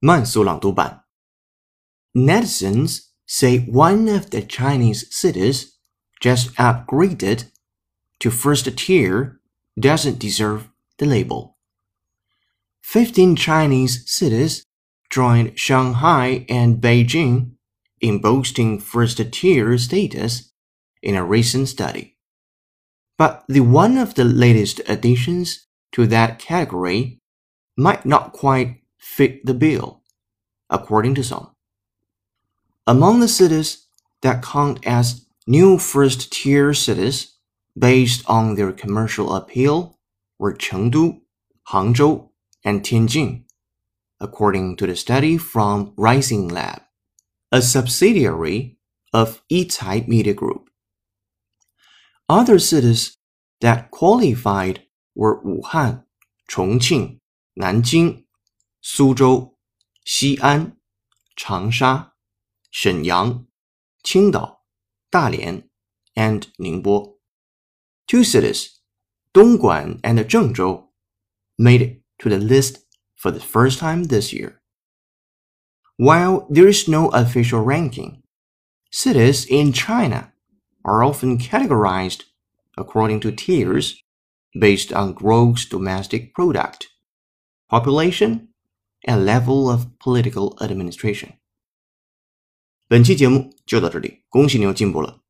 慢速朗读版。Netizens say one of the Chinese cities just upgraded to first tier doesn't deserve the label. 15 Chinese cities joined Shanghai and Beijing in boasting first tier status in a recent study. But the one of the latest additions to that category might not quite fit the bill, according to some. Among the cities that count as new first tier cities based on their commercial appeal were Chengdu, Hangzhou, and Tianjin, according to the study from Rising Lab, a subsidiary of Yicai Media Group. Other cities that qualified were Wuhan, Chongqing, Nanjing, Suzhou, Xi'an, Changsha, Shenyang, Qingdao, Dalian, and Ningbo. Two cities, Dongguan and Zhengzhou, made it to the list for the first time this year. While there is no official ranking, cities in China are often categorized according to tiers based on gross domestic product, population, a level of political administration. 本期节目就到这里，恭喜你又进步了。